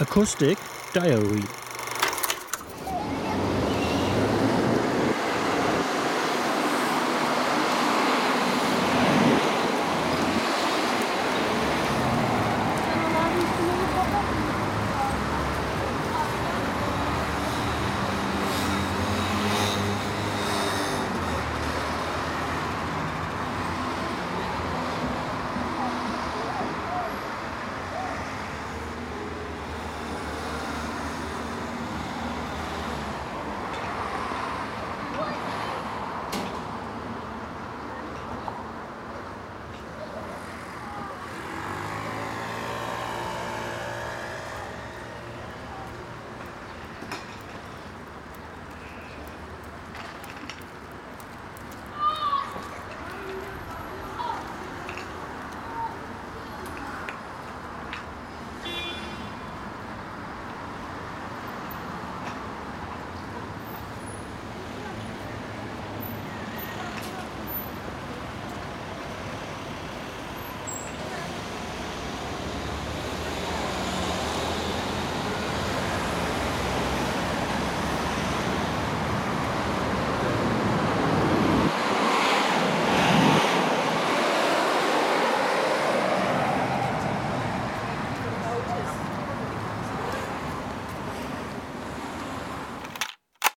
Acoustic Diary.